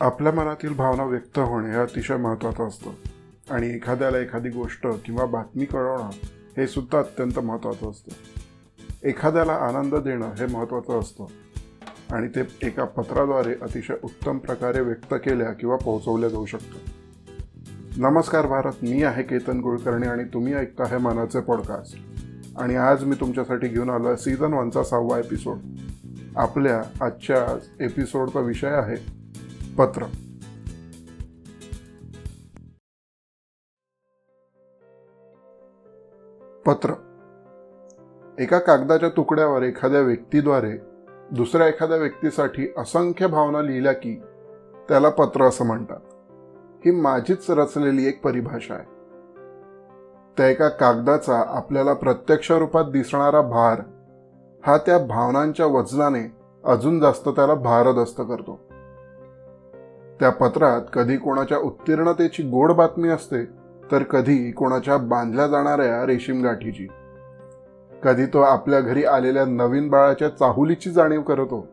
आपल्या मनातील भावना व्यक्त होणे हे अतिशय महत्त्वाचं असतं. आणि एखाद्याला एखादी गोष्ट किंवा बातमी कळवणं हे सुद्धा अत्यंत महत्त्वाचं असतं. एखाद्याला आनंद देणं हे महत्त्वाचं असतं. आणि ते एका पत्राद्वारे अतिशय उत्तम प्रकारे व्यक्त केल्या किंवा पोहोचवल्या जाऊ शकतं. नमस्कार भारत मी आहे केतन कुलकर्णी आणि तुम्ही ऐकता आहे मनाचे पॉडकास्ट आणि आज मी तुमच्यासाठी घेऊन आलो आहे सीझन वनचा सहावा एपिसोड आपल्या आजच्या एपिसोडचा विषय आहे पत्र. पत्र. एका कागदाच्या तुकड्यावर एखाद्या व्यक्तीद्वारे दुसऱ्या एखाद्या व्यक्तीसाठी असंख्य भावना लिहिल्या की त्याला पत्र असं म्हणतात. ही माझीच रचलेली एक परिभाषा आहे. त्या एका कागदाचा आपल्याला प्रत्यक्ष रूपात दिसणारा भार हा त्या भावनांच्या वजनाने अजून जास्त त्याला भारदस्त करतो. त्या पत्रात कधी कोणाच्या उत्तीर्णतेची गोड बातमी असते तर कधी कोणाच्या बांधल्या जाणाऱ्या रेशीम गाठीची कधी तो आपल्या घरी आलेल्या नवीन बाळाच्या चाहुलीची जाणीव करतो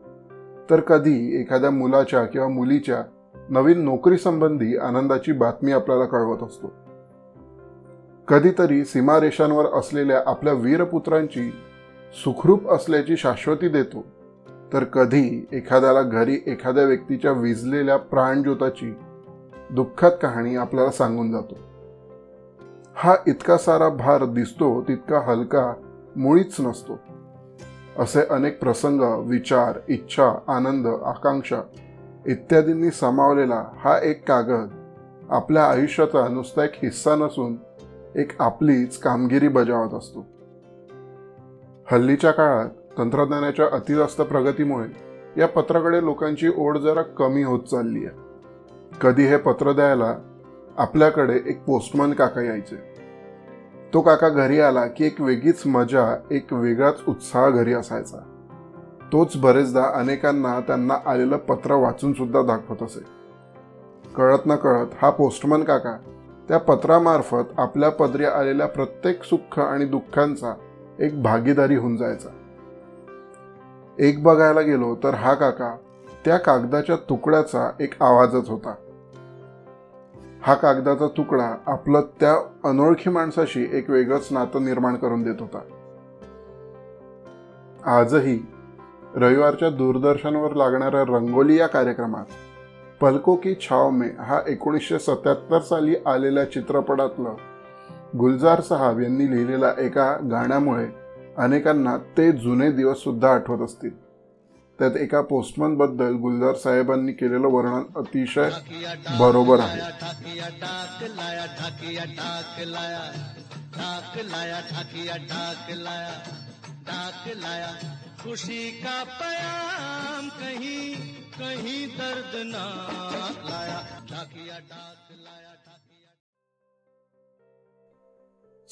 तर कधी एखाद्या मुलाच्या किंवा मुलीच्या नवीन नोकरी संबंधी आनंदाची बातमी आपल्याला कळवत असतो. कधीतरी सीमारेषांवर असलेल्या आपल्या वीरपुत्रांची सुखरूप असल्याची शाश्वती देतो. तर कधी एखाद्याला घरी एखाद्या व्यक्तीच्या विजलेल्या प्राणज्योताची दुःखद कहाणी आपल्याला सांगून जातो. हा इतका सारा भार दिसतो तितका हलका मुळीच नसतो. असे अनेक प्रसंग विचार इच्छा आनंद आकांक्षा इत्यादींनी सामावलेला हा एक कागद आपल्या आयुष्याचा नुसता एक हिस्सा नसून एक आपलीच कामगिरी बजावत असतो. हल्लीच्या काळात तंत्रज्ञानाच्या अतिजास्त प्रगतीमुळे या पत्राकडे लोकांची ओढ जरा कमी होत चालली आहे कधी हे पत्र द्यायला आपल्याकडे एक पोस्टमन काका यायचे. तो काका घरी आला की एक वेगळीच मजा एक वेगळाच उत्साह घरी असायचा. तोच बरेचदा अनेकांना त्यांना आलेलं पत्र वाचून सुद्धा दाखवत असे. कळत न कळत हा पोस्टमन काका त्या पत्रामार्फत आपल्या पदरी आलेल्या प्रत्येक सुख आणि दुःखांचा एक भागीदारी होऊन जायचा. एक बघायला गेलो तर हा काका त्या कागदाच्या तुकड्याचा एक आवाजच होता. हा कागदाचा तुकडा आपलं त्या अनोळखी माणसाशी एक वेगळंच नातं निर्माण करून देत होता. आजही रविवारच्या दूरदर्शनवर लागणाऱ्या रंगोली या कार्यक्रमात पलको की छाव में हा एकोणीसशे सत्याहत्तर साली आलेल्या चित्रपटातलं गुलजार साहब यांनी लिहिलेल्या एका गाण्यामुळे अनेकांना ते जुने दिवस सुद्धा आठवत असतील. त्यात एका पोस्टमनबद्दल गुलजार साहेबांनी केलेलं वर्णन अतिशय बरोबर आहे. खुशी का पयाम कहीं कहीं दर्द ना लाया। ढाकिया डाक लाया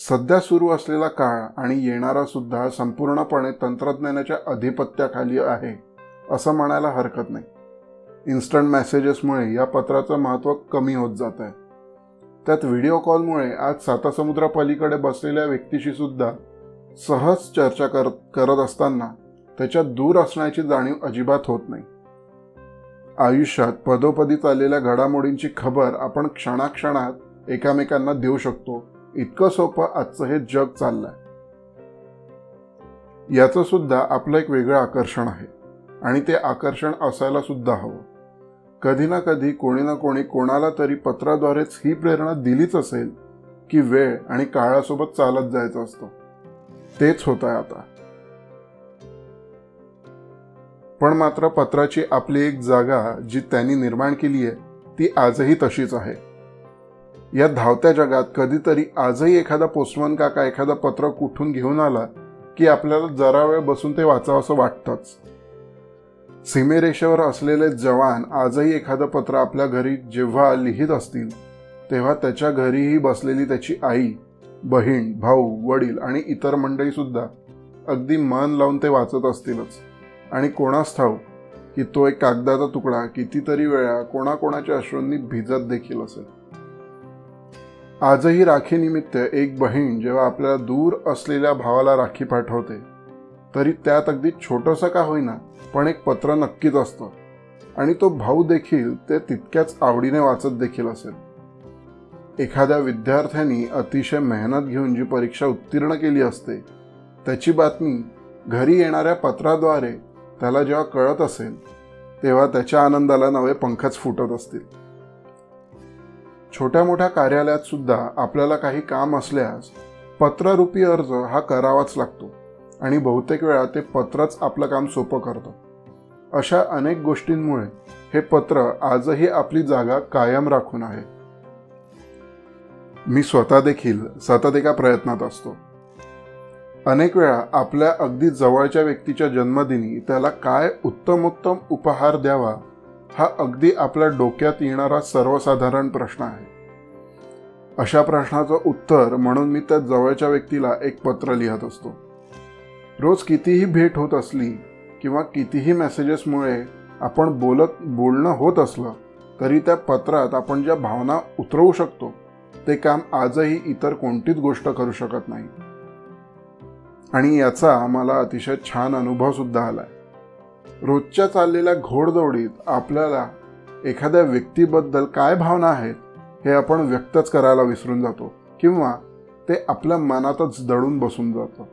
सध्या सुरू असलेला काळ आणि येणारा सुद्धा संपूर्णपणे तंत्रज्ञानाच्या अधिपत्याखाली आहे असं म्हणायला हरकत नाही. इन्स्टंट मेसेजेसमुळे या पत्राचं महत्त्व कमी होत जात आहे त्यात व्हिडिओ कॉलमुळे आज सातासमुद्रापलीकडे बसलेल्या व्यक्तीशी सुद्धा सहज चर्चा कर करत असताना त्याच्या दूर असण्याची जाणीव अजिबात होत नाही. आयुष्यात पदोपदी चाललेल्या घडामोडींची खबर आपण क्षणाक्षणात एकामेकांना देऊ शकतो. इतकं सोपं आजचं हे जग चाललंय. याचं सुद्धा आपलं एक वेगळं आकर्षण आहे. आणि ते आकर्षण असायला सुद्धा हवं. कधी ना कधी कोणी ना कोणी कोणाला तरी पत्राद्वारेच ही प्रेरणा दिलीच असेल की वेळ आणि काळासोबत चालत जायचं असतं. तेच होत आहे आता. पण मात्र पत्राची आपली एक जागा जी त्यांनी निर्माण केली आहे ती आजही तशीच आहे. या धावत्या जगात कधीतरी आजही एखादा पोस्टमन काका एखादा पत्र कुठून घेऊन आला की आपल्याला जरा वेळ बसून ते वाचावं असं वाटतंच सीमेरेषेवर असलेले जवान आजही एखादं पत्र आपल्या घरी जेव्हा लिहित असतील तेव्हा त्याच्या घरीही बसलेली त्याची आई बहीण भाऊ वडील आणि इतर मंडळीसुद्धा अगदी मन लावून ते वाचत असतीलच. आणि कोणास ठाऊ की तो एक कागदाचा तुकडा कितीतरी वेळा कोणाकोणाच्या अश्रूंनी भिजत देखील असेल. आजही राखीनिमित्त एक बहीण जेव्हा आपल्याला दूर असलेल्या भावाला राखी पाठवते तरी त्यात अगदी छोटंसं का होईना पण एक पत्र नक्कीच असतं. आणि तो भाऊ देखील ते तितक्याच आवडीने वाचत देखील असेल. एखाद्या विद्यार्थ्यांनी अतिशय मेहनत घेऊन जी परीक्षा उत्तीर्ण केली असते त्याची बातमी घरी येणाऱ्या पत्राद्वारे त्याला जेव्हा कळत असेल तेव्हा त्याच्या आनंदाला नवे पंखच फुटत असतील. छोट्या मोठ्या कार्यालयात सुद्धा आपल्याला काही काम असल्यास पत्ररूपी अर्ज हा करावाच लागतो आणि बहुतेक वेळा ते पत्रच आपलं काम सोपं करतं. अशा अनेक गोष्टींमुळे हे पत्र आजही आपली जागा कायम राखून आहे. मी स्वतः देखील सतत एका प्रयत्नात असतो. अनेक वेळा आपल्या अगदी जवळच्या व्यक्तीच्या जन्मदिनी त्याला काय उत्तमोत्तम उपहार द्यावा हा अगदी आपल्या डोक्यात येणारा सर्वसाधारण प्रश्न आहे. अशा प्रश्नाचं उत्तर म्हणून मी त्या जवळच्या व्यक्तीला एक पत्र लिहत असतो. रोज कितीही भेट होत असली किंवा कितीही मेसेजेसमुळे आपण बोलत बोलणं होत असलं तरी त्या पत्रात आपण ज्या भावना उतरवू शकतो ते काम आजही इतर कोणतीच गोष्ट करू शकत नाही. आणि याचा मला अतिशय छान अनुभवसुद्धा आला आलाय. रोजच्या चाललेल्या घोडदौडीत आपल्याला एखाद्या व्यक्तीबद्दल काय भावना आहेत हे आपण व्यक्तच करायला विसरून जातो किंवा ते आपल्या मनातच दडून बसून जातं.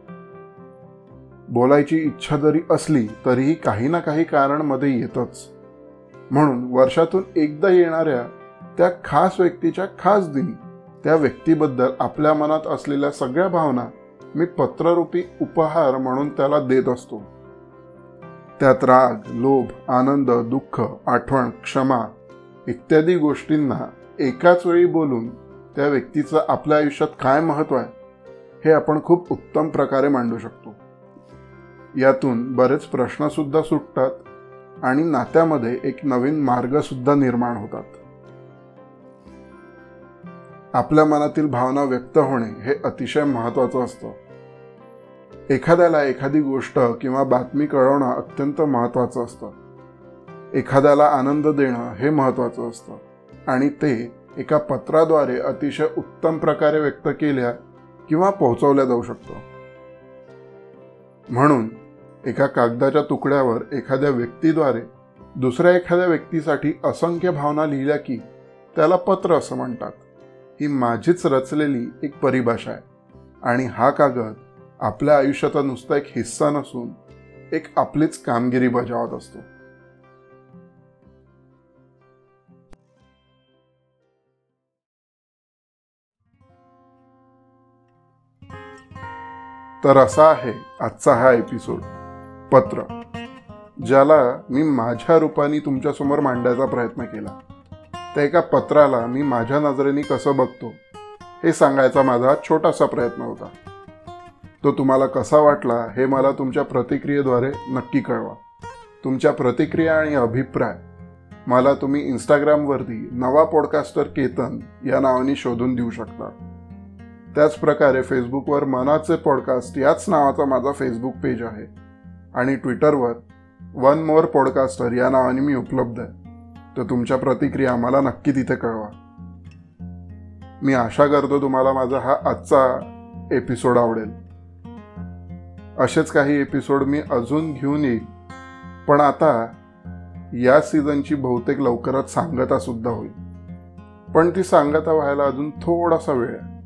बोलायची इच्छा जरी असली तरीही काही ना काही कारण मध्ये येतच. म्हणून वर्षातून एकदा येणाऱ्या त्या खास व्यक्तीच्या खास दिनी त्या व्यक्तीबद्दल आपल्या मनात असलेल्या सगळ्या भावना मी पत्ररूपी उपहार म्हणून त्याला देत असतो. त्यात राग लोभ आनंद दुःख आठवण क्षमा इत्यादी गोष्टींना एकाच वेळी बोलून त्या व्यक्तीचं आपल्या आयुष्यात काय महत्त्व आहे हे आपण खूप उत्तम प्रकारे मांडू शकतो. यातून बरेच प्रश्नसुद्धा सुटतात आणि नात्यामध्ये एक नवीन मार्गसुद्धा निर्माण होतात. आपल्या मनातील भावना व्यक्त होणे हे अतिशय महत्त्वाचं असतं. एखाद्याला एखादी गोष्ट किंवा बातमी कळवणं अत्यंत महत्त्वाचं असतं. एखाद्याला आनंद देणं हे महत्त्वाचं असतं. आणि ते एका पत्राद्वारे अतिशय उत्तम प्रकारे व्यक्त केल्या किंवा पोहोचवल्या जाऊ शकतो. म्हणून एका कागदाच्या तुकड्यावर एखाद्या व्यक्तीद्वारे दुसऱ्या एखाद्या व्यक्तीसाठी असंख्य भावना लिहिल्या की त्याला पत्र असं म्हणतात. ही माझीच रचलेली एक परिभाषा आहे. आणि हा कागद आपल्या आयुष्याचा नुसता एक हिस्सा नसून एक आपलीच कामगिरी बजावत असतो. तर असा आहे आजचा हा एपिसोड. पत्र. ज्याला मी माझ्या रूपाने तुमच्यासमोर मांडायचा प्रयत्न केला. त्या एका पत्राला मी माझ्या नजरेने कसं बघतो हे सांगायचा माझा छोटासा प्रयत्न होता. तो तुम्हाला कसा वाटला हे मला तुमच्या प्रतिक्रियेद्वारे नक्की कळवा. तुमच्या प्रतिक्रिया आणि अभिप्राय मला तुम्ही इंस्टाग्रामवरती नवा पॉडकास्टर केतन या नावाने शोधून देऊ शकता. त्याचप्रकारे फेसबुकवर मनाचे पॉडकास्ट याच नावाचा माझा फेसबुक पेज आहे. आणि ट्विटरवर वन मोर पॉडकास्टर या नावाने मी उपलब्ध आहे. तर तुमच्या प्रतिक्रिया मला नक्की तिथे कळवा. मी आशा करतो तुम्हाला माझा हा आजचा एपिसोड आवडेल. असेच काही एपिसोड मी अजून घेऊन येईल पण आता या सीझनची बहुतेक लवकरच सांगता सुद्धा होईल. पण ती सांगता व्हायला अजून थोडासा वेळ आहे.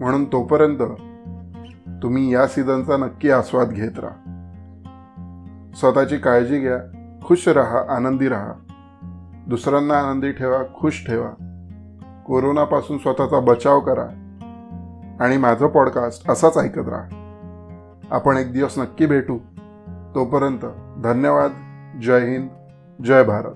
म्हणून तोपर्यंत तुम्ही या सीझनचा नक्की आस्वाद घेत राहा. स्वतःची काळजी घ्या खुश राहा आनंदी राहा. दुसऱ्यांना आनंदी ठेवा खुश ठेवा. कोरोनापासून स्वतःचा बचाव करा. आणि माझं पॉडकास्ट असाच ऐकत राहा. आपण एक दिवस नक्की भेटू. तोपर्यंत धन्यवाद. जय हिंद. जय भारत.